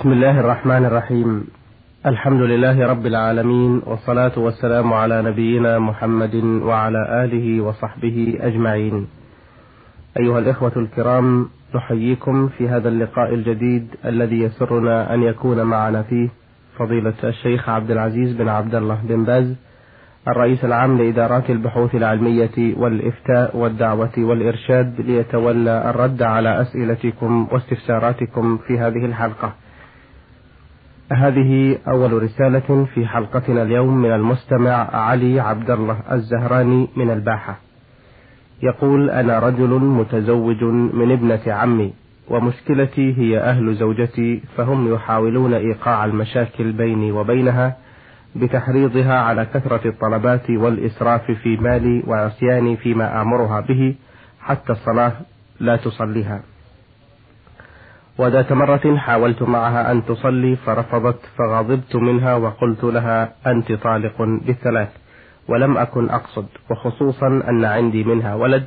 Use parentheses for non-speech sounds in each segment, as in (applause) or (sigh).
بسم الله الرحمن الرحيم الحمد لله رب العالمين والصلاة والسلام على نبينا محمد وعلى آله وصحبه أجمعين أيها الإخوة الكرام نحييكم في هذا اللقاء الجديد الذي يسرنا أن يكون معنا فيه فضيلة الشيخ عبد العزيز بن عبد الله بن باز الرئيس العام لإدارات البحوث العلمية والإفتاء والدعوة والإرشاد ليتولى الرد على أسئلتكم واستفساراتكم في هذه الحلقة. هذه أول رسالة في حلقتنا اليوم من المستمع علي عبد الله الزهراني من الباحة. يقول أنا رجل متزوج من ابنة عمي ومشكلتي هي أهل زوجتي فهم يحاولون إيقاع المشاكل بيني وبينها بتحريضها على كثرة الطلبات والإسراف في مالي وعصياني فيما آمرها به حتى الصلاة لا تصليها وذات مرة حاولت معها أن تصلي فرفضت فغضبت منها وقلت لها أنت طالق بالثلاث ولم أكن أقصد وخصوصا أن عندي منها ولد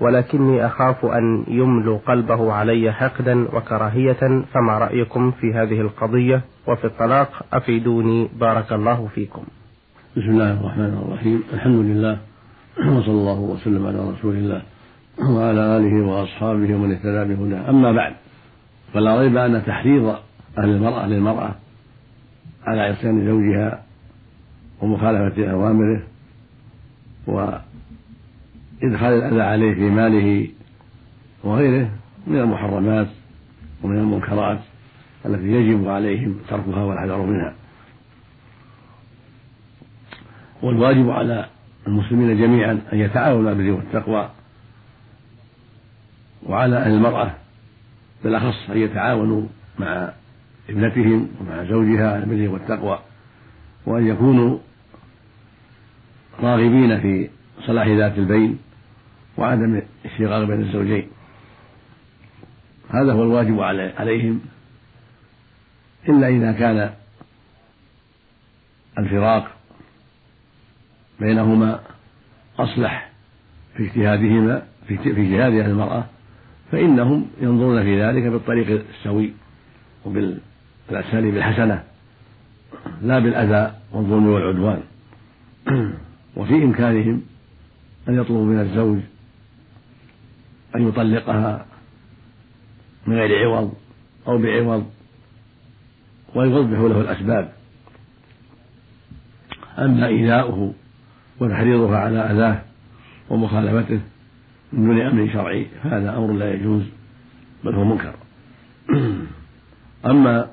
ولكني أخاف أن يملوا قلبه علي حقدا وكراهية فما رأيكم في هذه القضية؟ وفي الطلاق أفيدوني بارك الله فيكم. بسم الله الرحمن الرحيم. الحمد لله وصلى الله وسلم على رسول الله وعلى آله وأصحابه ومن اهتدى بهداه. أما بعد فلا ريب أن تحريض أهل المرأة للمرأة على عصيان زوجها ومخالفة أوامره وإدخال الأذى عليه في ماله وغيره من المحرمات ومن المنكرات التي يجب عليهم تركها والحذر منها. والواجب على المسلمين جميعا أن يتعاونوا بالبر والتقوى وعلى أهل المرأة بالأخص أن يتعاونوا مع ابنتهم ومع زوجها على البر والتقوى وأن يكونوا راغبين في صلاح ذات البين وعدم الشقاق بين الزوجين. هذا هو الواجب عليهم. إلا إذا كان الفراق بينهما أصلح في اجتهادهما في اجتهاد المرأة فإنهم ينظرون في ذلك بالطريق السوي وبالأساليب الحسنة لا بالأذى والظلم والعدوان. (clears throat) وفي إمكانهم أن يطلبوا من الزوج أن يطلقها من غير عوض أو بعوض ويوضح له الأسباب. أما إيذاؤه وتحريضها على أذاه ومخالفته من دون أمر شرعي فهذا أمر لا يجوز بل هو منكر. (clears throat) أما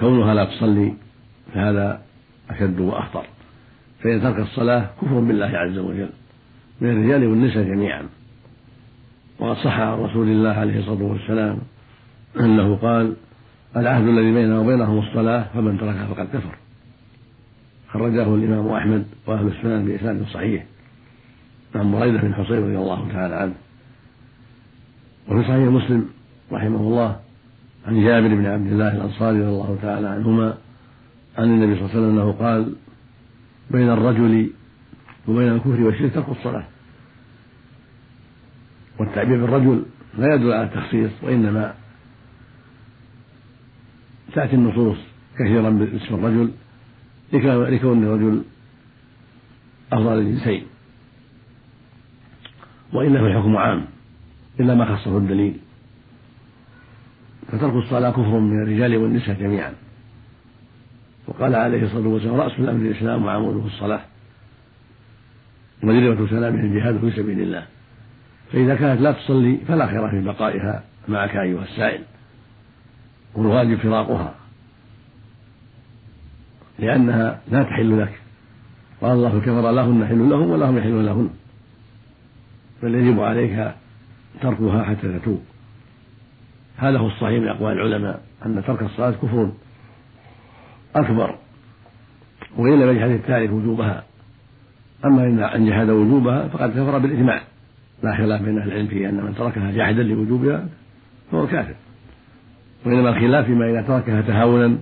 كونها لا تصلي فهذا أشد وأخطر. فإن ترك الصلاة كفر بالله عز وجل من الرجال والنساء جميعا. وقد صح عن رسول الله عليه الصلاة والسلام أنه قال العهد الذي بيننا وبينهم الصلاة فمن تركها فقد كفر خرجه الإمام أحمد وأهل السنن بإسناد صحيح. عن بريدة بن حصين رضي الله تعالى عنه. وفي صحيح مسلم رحمه الله عن جابر بن عبد الله الأنصاري رضي الله تعالى عنهما عن النبي صلى الله عليه وسلم أنه قال بين الرجل وبين الكفر والشرك ترك الصلاة. والتعبير بالرجل لا يدل على التخصيص وإنما تأتي النصوص كثيرا باسم الرجل لكون الرجل أفضل الجنسين وإلا فالحكم عام إلا ما خصه الدليل. فترك الصلاة كفر من الرجال والنساء جميعا. وقال عليه الصلاة والسلام رأس الأمر الإسلام وعموده الصلاة. وذروة سلامه الجهاد في سبيل الله. فإذا كانت لا تصلي فلا خير في بقائها معك أيها السائل. والواجب فراقها. لأنها لا تحل لك. قال الله كفر لهن حل لهم ولهم يحل لهن. بل يجب عليك تركها حتى تتوب. هذا هو الصحيح من أقوال العلماء أن ترك الصلاة كفر أكبر وإن لم يجحد التارك وجوبها. أما إن أن جحد وجوبها فقد كفر بالإجماع. لا خلاف بين أهل العلم في أن من تركها جاحدا لوجوبها فهو كافر. وإنما الخلاف فيما إذا تركها تهاونا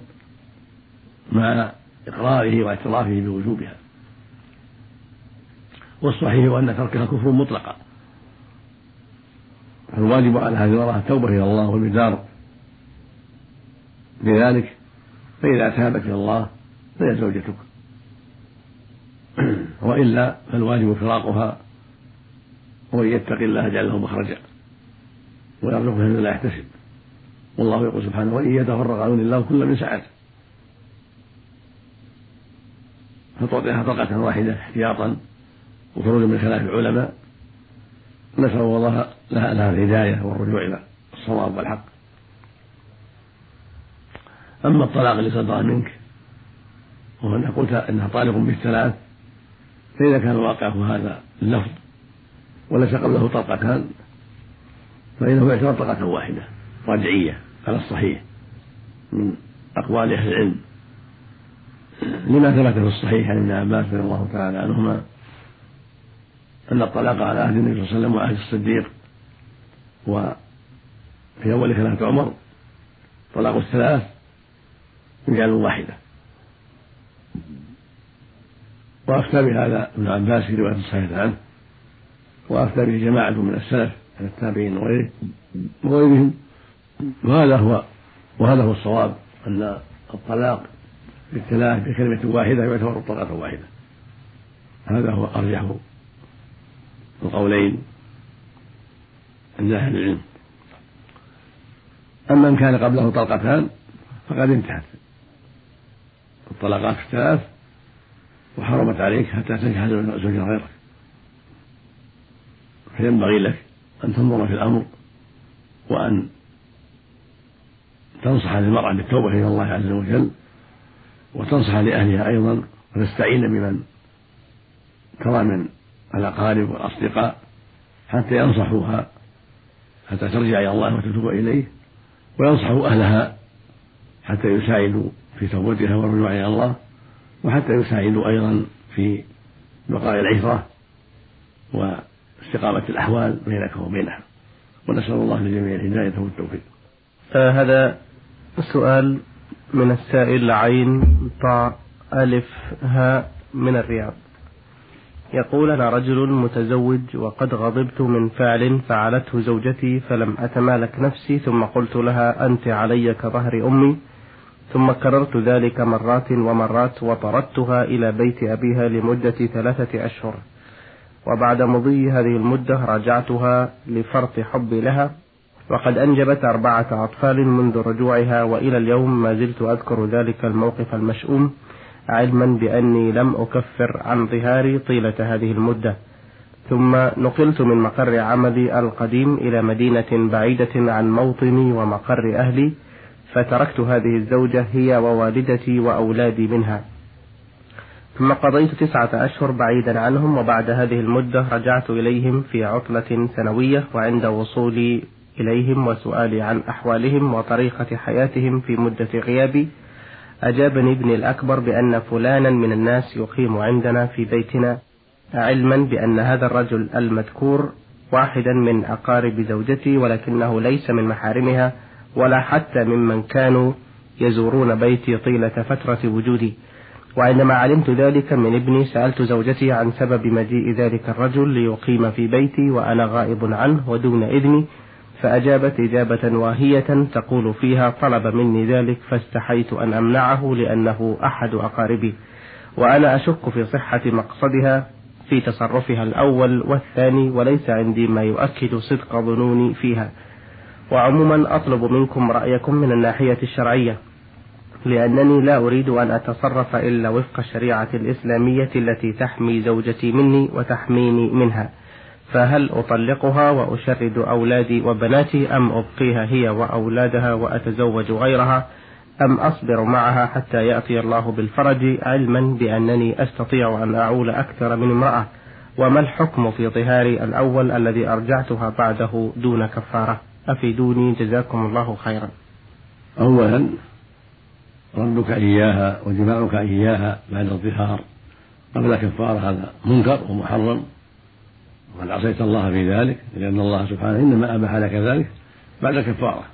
مع إقراره واعترافه بوجوبها. والصحيح أن تركها كفر مطلقا. فالواجب على هذه المرأة التوبة إلى الله والبدار بذلك فإذا تابت إلى الله فهي زوجتك. (clears throat) وإلا فالواجب فراقها ومن يتق الله جعل له مخرجا. ويرزقه من لا يحتسب. والله يقول سبحانه وإن يتفرق عن الله كل من سعته فتعطيها طلقة واحدة احتياطا وخروجا من خلاف العلماء. نسأل الله لها, الهداية والرجوع إلى الصواب والحق. أما الطلاق اللي صدر منك وهو قلت أنها طالق بالثلاث فإذا كان واقعه هذا اللفظ وليس قبله طلقتان فإنه يعتبر طلقة واحدة رجعية على الصحيح من أقوال أهل العلم. لما ثبت في الصحيح عن ابن عباس رضي الله تعالى عنهما أن الطلاق على عهد النبي صلى الله عليه وسلم وعهد الصديق وفي أول خلافة عمر طلاق الثلاث يجعل واحدة. وأفتى بهذا ابن عباس في رواية صحيحة عنه. وأفتى به جماعة من السلف من التابعين وغيره وغيرهم. وهذا هو وهذا هو الصواب أن الطلاق بالثلاث بكلمة واحدة يعتبر طلقة واحدة. هذا هو أرجح القولين. عند أهل العلم. أما إن كان قبله طلقتان فقد انتهت. الطلقات الثلاث وحرمت عليك حتى تنكح زوجا غيرك. فينبغي لك أن تنظر في الأمر وأن تنصح للمرأة بالتوبة إلى الله عز وجل وتنصح لأهلها أيضا وتستعين بمن ترى من الأقارب والأصدقاء حتى ينصحوها حتى ترجع إلى الله وتتوب إليه وينصحوا أهلها حتى يساعدوا في توبتها والرجوع إلى الله وحتى يساعدوا أيضا في بقاء العشرة واستقامة الأحوال بينك وبينها. ونسأل الله للجميع الهداية والتوفيق. هذا سؤال من السائل عين طاء ألف هاء من الرياض. يقول أنا رجل متزوج وقد غضبت من فعل فعلته زوجتي فلم أتمالك نفسي ثم قلت لها أنت علي كظهر أمي ثم كررت ذلك مرات ومرات وطردتها إلى بيت أبيها لمدة ثلاثة أشهر. وبعد مضي هذه المدة راجعتها لفرط حبي لها وقد أنجبت أربعة أطفال منذ رجوعها وإلى اليوم ما زلت أذكر ذلك الموقف المشؤوم. علما بأني لم أكفر عن ظهاري طيلة هذه المدة. ثم نقلت من مقر عملي القديم إلى مدينة بعيدة عن موطني ومقر أهلي فتركت هذه الزوجة هي ووالدتي وأولادي منها. ثم قضيت تسعة أشهر بعيدا عنهم وبعد هذه المدة رجعت إليهم في عطلة سنوية وعند وصولي إليهم وسؤالي عن أحوالهم وطريقة حياتهم في مدة غيابي. أجابني ابني الأكبر بأن فلانا من الناس يقيم عندنا في بيتنا علما بأن هذا الرجل المذكور واحدا من أقارب زوجتي ولكنه ليس من محارمها ولا حتى ممن كانوا يزورون بيتي طيلة فترة وجودي. وعندما علمت ذلك من ابني سألت زوجتي عن سبب مجيء ذلك الرجل ليقيم في بيتي وأنا غائب عنه ودون إذني. فأجابت إجابة واهية تقول فيها طلب مني ذلك فاستحيت أن أمنعه لأنه أحد أقاربي وأنا أشك في صحة مقصدها في تصرفها الأول والثاني وليس عندي ما يؤكد صدق ظنوني فيها. وعموما أطلب منكم رأيكم من الناحية الشرعية لأنني لا أريد أن أتصرف إلا وفق الشريعة الإسلامية التي تحمي زوجتي مني وتحميني منها. فهل أطلقها وأشرد أولادي وبناتي أم أبقيها هي وأولادها وأتزوج غيرها أم أصبر معها حتى يأتي الله بالفرج علما بأنني أستطيع أن أعول أكثر من امرأة؟ وما الحكم في ظهاري الأول الذي أرجعتها بعده دون كفارة؟ أفيدوني جزاكم الله خيرا. أولا ردك إياها وجماعك إياها بعد الظهار قبل كفارة هذا منكر ومحرم. وقد عصيت الله في ذلك لأن الله سبحانه إنما أباح لك ذلك بعد كفارة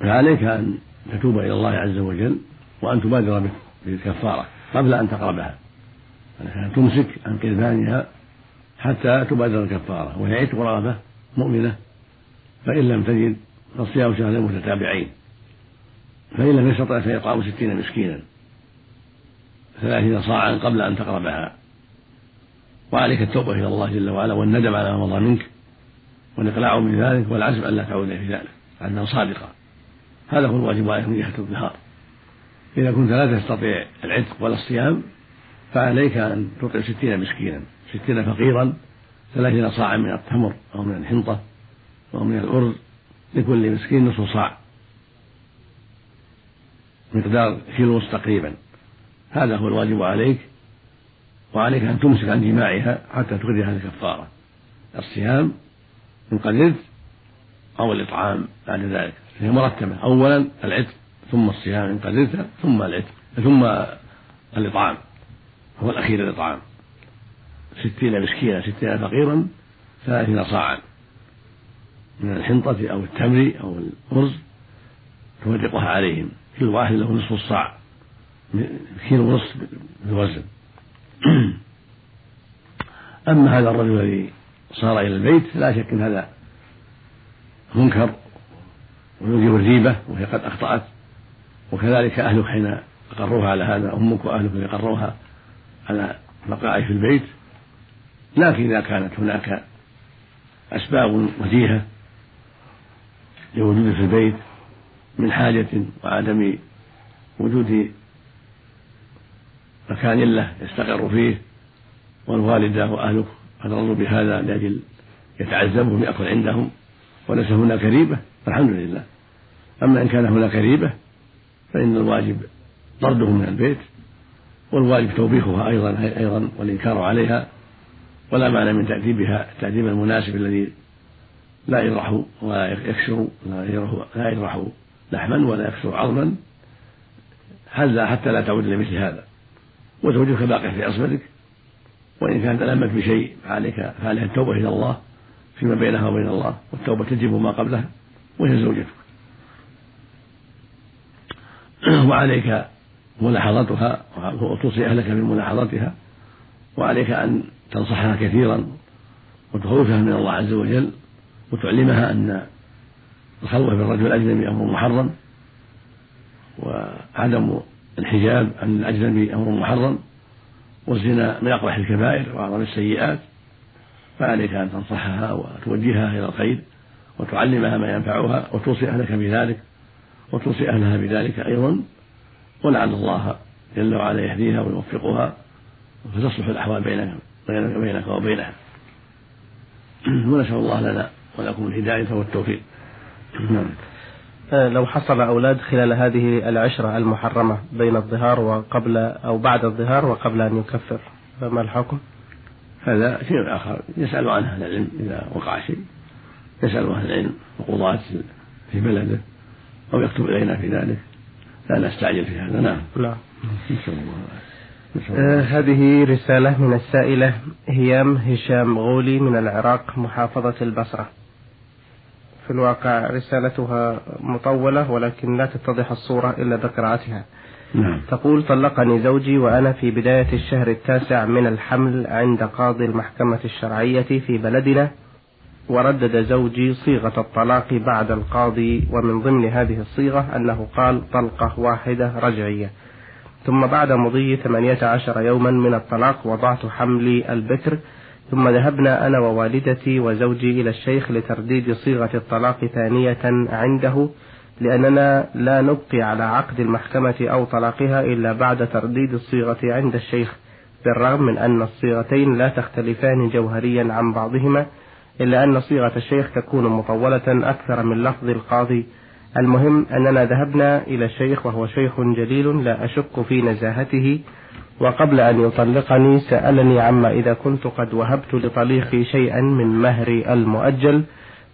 فعليك أن تتوب إلى الله عز وجل وأن تبادر بالكفارة قبل أن تقربها. أن تمسك عن قربانها حتى تبادر الكفارة وهي عتق رغبة مؤمنة. فإن لم تجد فصيام شهرين متتابعين فإن لم يستطع فيطعم ستين مسكينا ثلاثين صاعا قبل أن تقربها. وعليك التوبة إلى الله جل وعلا والندم على ما مضى منك والإقلاع من ذلك والعزم ألا تعود في ذلك أنها صادقة. هذا هو الواجب عليك من جهة الظهار. إذا كنت لا تستطيع العتق ولا الصيام فعليك أن تطعم ستين مسكينا ستين فقيرا ثلاثين صاعا من التمر أو من الحنطة أو من الأرز لكل مسكين نصف صاع. مقدار كيلو تقريبا هذا هو الواجب عليك وعليك أن تمسك عن جماعها حتى تخرجها الكفارة. الصيام إن قدرت أو الإطعام بعد ذلك. هي مرتبة. أولا العتق ثم الصيام إن قدرت ثم العتق ثم الإطعام. هو الأخير الإطعام. ستين مسكينا ستين فقيرا ثلاثين صاعا. من الحنطة أو التمر أو الأرز تفرقها عليهم. كل واحد له نصف الصاع. كيلو ونصف بالوزن (clears throat) أما هذا الرجل الذي صار إلى البيت لا شك أن هذا منكر ويوجب الريبة وهي قد أخطأت. وكذلك أهلك حين أقروها على هذا أمك وأهلك اللي أقروها على بقائه في البيت. لكن إذا كانت هناك أسباب وجيهة لوجود في البيت من حاجة وعدم وجود مكان له يستقر فيه والوالدة وأهلك قد رضوا بهذا لأجل يتعذبوا بيأكل عندهم وليس هناك ريبة فالحمد لله. أما إن كان هناك ريبة فإن الواجب طرده من البيت والواجب توبيخها أيضا أيضا والإنكار عليها ولا معنى من تأديبها التأديب المناسب الذي لا يجرح ولا يكسر لا يجرح لحما ولا يكسر عظما حتى لا تعود لمثل هذا. وزوجك باقي في عصمتك. وإن كانت ألمت بشيء فعليك فعليها التوبة إلى الله فيما بينها وبين الله والتوبة تجب ما قبلها وهي زوجتك. (clears throat) وعليك ملاحظتها وتوصي أهلك بملاحظتها وعليك أن تنصحها كثيرا وتخوفها من الله عز وجل وتعلمها أن الخلوة بالرجل الأجنبي أمر محرم وعدم الحجاب عن الأجنبي أمر محرم والزنا من أقبح الكبائر وأعظم السيئات فعليك أن تنصحها وتوجهها إلى الخير وتعلمها ما ينفعها وتوصي أهلك بذلك وتوصي أهلها بذلك أيضا ولعل الله جل وعلا يهديها ويوفقها فتصلح الأحوال بينك بينك وبينها. (clears throat) ونسأل الله لنا ولكم الهداية والتوفيق. نعم (clears throat) لو حصل أولاد خلال هذه العشرة المحرمة بين الظهار وقبل أو بعد الظهار وقبل أن يكفر فما الحكم؟ هذا شيء آخر. يسأل عنه أهل العلم إذا وقع شيء. يسأل أهل العلم وقضاة في بلده أو يكتب إلينا في ذلك. لا نستعجل في هذا. نعم. نعم آه هذه رسالة من السائلة هيام هشام غولي من العراق محافظة البصرة. في الواقع رسالتها مطولة ولكن لا تتضح الصورة إلا بقراءتها نعم. تقول طلقني زوجي وأنا في بداية الشهر التاسع من الحمل عند قاضي المحكمة الشرعية في بلدنا وردد زوجي صيغة الطلاق بعد القاضي ومن ضمن هذه الصيغة أنه قال طلقة واحدة رجعية ثم بعد مضي 18 يوما من الطلاق وضعت حملي البكر ثم ذهبنا أنا ووالدتي وزوجي إلى الشيخ لترديد صيغة الطلاق ثانية عنده لأننا لا نبقي على عقد المحكمة أو طلاقها إلا بعد ترديد الصيغة عند الشيخ بالرغم من أن الصيغتين لا تختلفان جوهريا عن بعضهما إلا أن صيغة الشيخ تكون مطولة أكثر من لفظ القاضي. المهم أننا ذهبنا إلى الشيخ وهو شيخ جليل لا أشك في نزاهته وقبل أن يطلقني سألني عما إذا كنت قد وهبت لطليقي شيئا من مهري المؤجل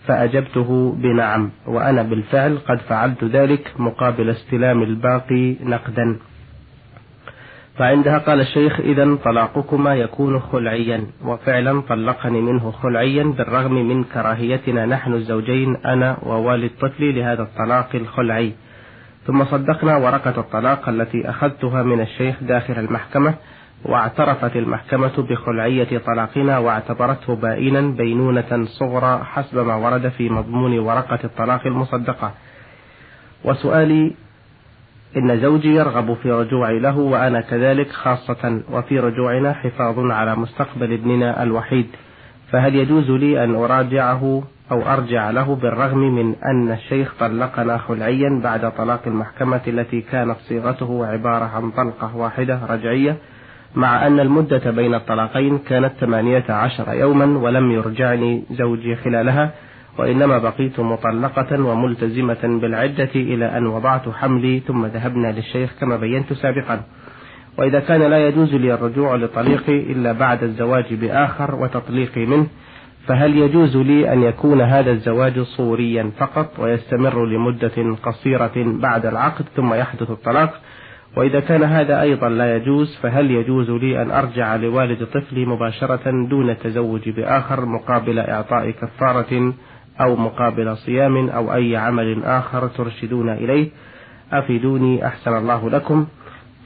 فأجبته بنعم وأنا بالفعل قد فعلت ذلك مقابل استلام الباقي نقدا. فعندها قال الشيخ إذا طلاقكما يكون خلعيا وفعلا طلقني منه خلعيا بالرغم من كراهيتنا نحن الزوجين أنا ووالد طفلي لهذا الطلاق الخلعي. ثم صدقنا ورقة الطلاق التي أخذتها من الشيخ داخل المحكمة واعترفت المحكمة بخلعية طلاقنا واعتبرته بائنا بينونة صغرى حسب ما ورد في مضمون ورقة الطلاق المصدقة. وسؤالي إن زوجي يرغب في رجوعي له وأنا كذلك خاصة وفي رجوعنا حفاظ على مستقبل ابننا الوحيد. فهل يجوز لي أن أراجعه؟ أو أرجع له بالرغم من أن الشيخ طلقنا خلعيا بعد طلاق المحكمة التي كانت صيغته عبارة عن طلقة واحدة رجعية مع أن المدة بين الطلاقين كانت ثمانية عشر يوما ولم يرجعني زوجي خلالها وإنما بقيت مطلقة وملتزمة بالعدة إلى أن وضعت حملي ثم ذهبنا للشيخ كما بينت سابقا. وإذا كان لا يجوز لي الرجوع لطليقي إلا بعد الزواج بآخر وتطليقي منه فهل يجوز لي أن يكون هذا الزواج صوريا فقط ويستمر لمدة قصيرة بعد العقد ثم يحدث الطلاق؟ وإذا كان هذا أيضا لا يجوز فهل يجوز لي أن أرجع لوالد طفلي مباشرة دون التزوج بآخر مقابل إعطاء كفارة أو مقابل صيام أو أي عمل آخر ترشدون إليه؟ أفيدوني أحسن الله لكم.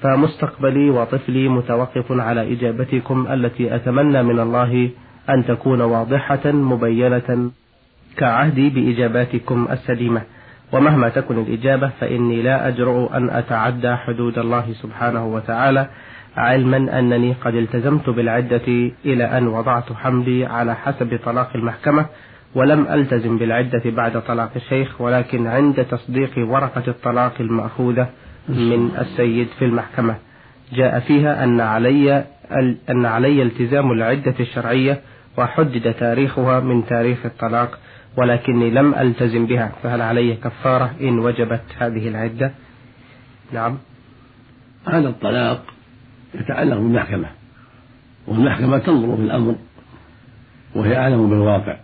فمستقبلي وطفلي متوقف على إجابتكم التي أتمنى من الله أن تكون واضحة مبينة كعهدي بإجاباتكم السليمة. ومهما تكن الإجابة فإني لا أجرؤ أن أتعدى حدود الله سبحانه وتعالى علما أنني قد التزمت بالعدة إلى أن وضعت حملي على حسب طلاق المحكمة ولم ألتزم بالعدة بعد طلاق الشيخ ولكن عند تصديق ورقة الطلاق المأخوذة من السيد في المحكمة. جاء فيها أن علي أن علي التزام العدة الشرعية وحدد تاريخها من تاريخ الطلاق ولكني لم ألتزم بها فهل علي كفارة إن وجبت هذه العدة؟ نعم. هذا الطلاق يتعلق بالمحكمة والمحكمة تنظر في الأمر وهي أعلم بالواقع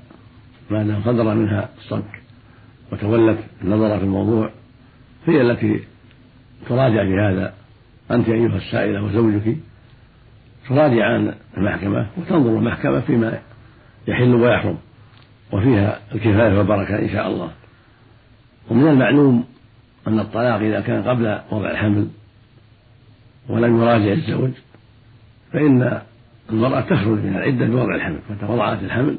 ما دام صدر منها الصك وتولت النظر في الموضوع هي التي تراجع في هذا. أنت أيها السائلة وزوجك تراجعان المحكمة وتنظر المحكمة فيما يحل ويحرم وفيها الكفاية والبركة إن شاء الله. ومن المعلوم أن الطلاق إذا كان قبل وضع الحمل ولم يراجع الزوج فإن المرأة تخرج من العدة بوضع الحمل متى وضعت الحمل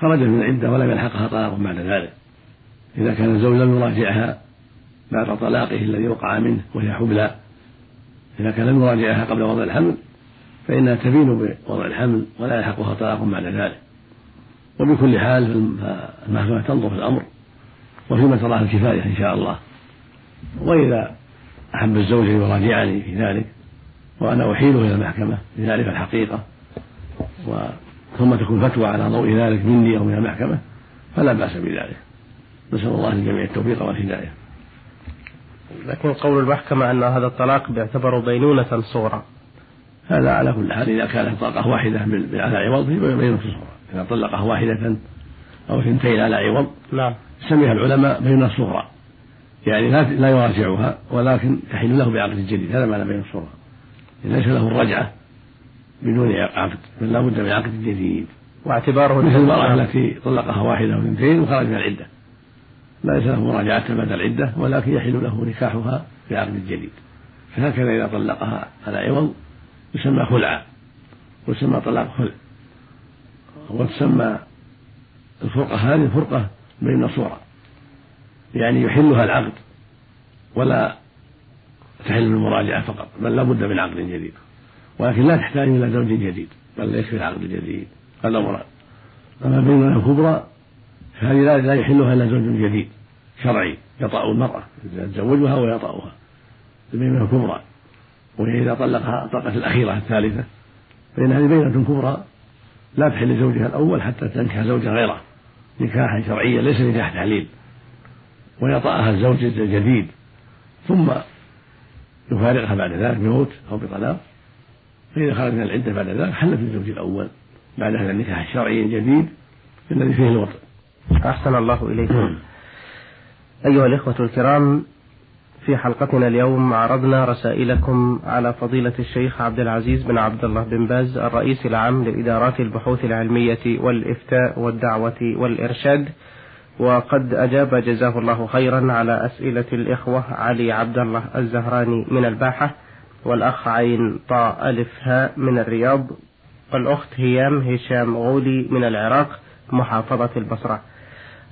خرجت من العدة ولم يلحقها طلاق بعد ذلك. إذا كان الزوج لم يراجعها بعد طلاقه الذي وقع منه وهي حبلى إذا كان لم يراجعها قبل وضع الحمل فإنها تبين بوضع الحمل ولا يلحقها طلاق بعد ذلك. وبكل حال المحكمة تنظر في الأمر وفيما تراه الكفاية إن شاء الله. وإذا أحب الزوج أن يراجعني في ذلك وأنا أحيله إلى المحكمة لذلك الحقيقة و ثم تكون فتوى على ضوء ذلك مني أو من المحكمة فلا بأس بذلك. نسأل الله للجميع التوفيق والهداية. لكن قول المحكمة أن هذا الطلاق بيعتبر بينونة صغرى. هذا على كل حال. إذا كانت طلقة واحدة على عوض في بينونة صغرى إذا طلقها واحدة أو اثنتين على عوض نعم. سميها العلماء بينونة صغرى يعني لا لا يراجعها ولكن تحل له بعقد جديد. هذا معنى بين الصغرى. ليس له الرجعة بدون عقد بل لا بد من عقد جديد. واعتباره مثل المرأة التي طلقها واحدة أو اثنتين وخرج من العدة. ليس له مراجعة بعد العدة ولكن يحل له نكاحها بعقد جديد. فهكذا إذا طلقها على عوض يسمى خلعا ويسمى طلاق خلع وتسمى الفرقة هذه فرقة بين صورة يعني يحلها العقد ولا تحل المراجعة فقط بل لا بد من عقد جديد ولكن لا تحتاج إلى زوج جديد بل يكفي العقد الجديد هذا مراد أما بيننا الكبرى فهذه لا يحلها إلا زوج جديد شرعي يطأ المرأة يتزوجها ويطأها البينة الكبرى. وهي إذا طلقها الطلقة الأخيرة الثالثة. فإن هذه بينة كبرى لا تحل لزوجها الأول حتى تنكح زوجا غيره. نكاحا شرعيا ليس نكاح تحليل. ويطأها الزوج الجديد. ثم يفارقها بعد ذلك بموت أو بطلاق. فإذا خرج من العدة بعد ذلك حلت الزوج الأول. بعد هذا النكاح الشرعي الجديد الذي فيه الوطن. أحسن الله إليكم. أيها الإخوة الكرام في حلقتنا اليوم عرضنا رسائلكم على فضيلة الشيخ عبد العزيز بن عبد الله بن باز الرئيس العام لإدارات البحوث العلمية والإفتاء والدعوة والإرشاد. وقد أجاب جزاه الله خيرا على أسئلة الإخوة علي عبد الله الزهراني من الباحة والأخ عين طاء ألف هاء من الرياض والأخت هيام هشام غولي من العراق محافظة البصرة.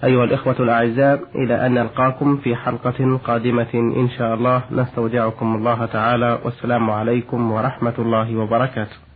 أيها الإخوة الأعزاء إلى أن نلقاكم في حلقة قادمة إن شاء الله. نستودعكم الله تعالى. والسلام عليكم ورحمة الله وبركاته.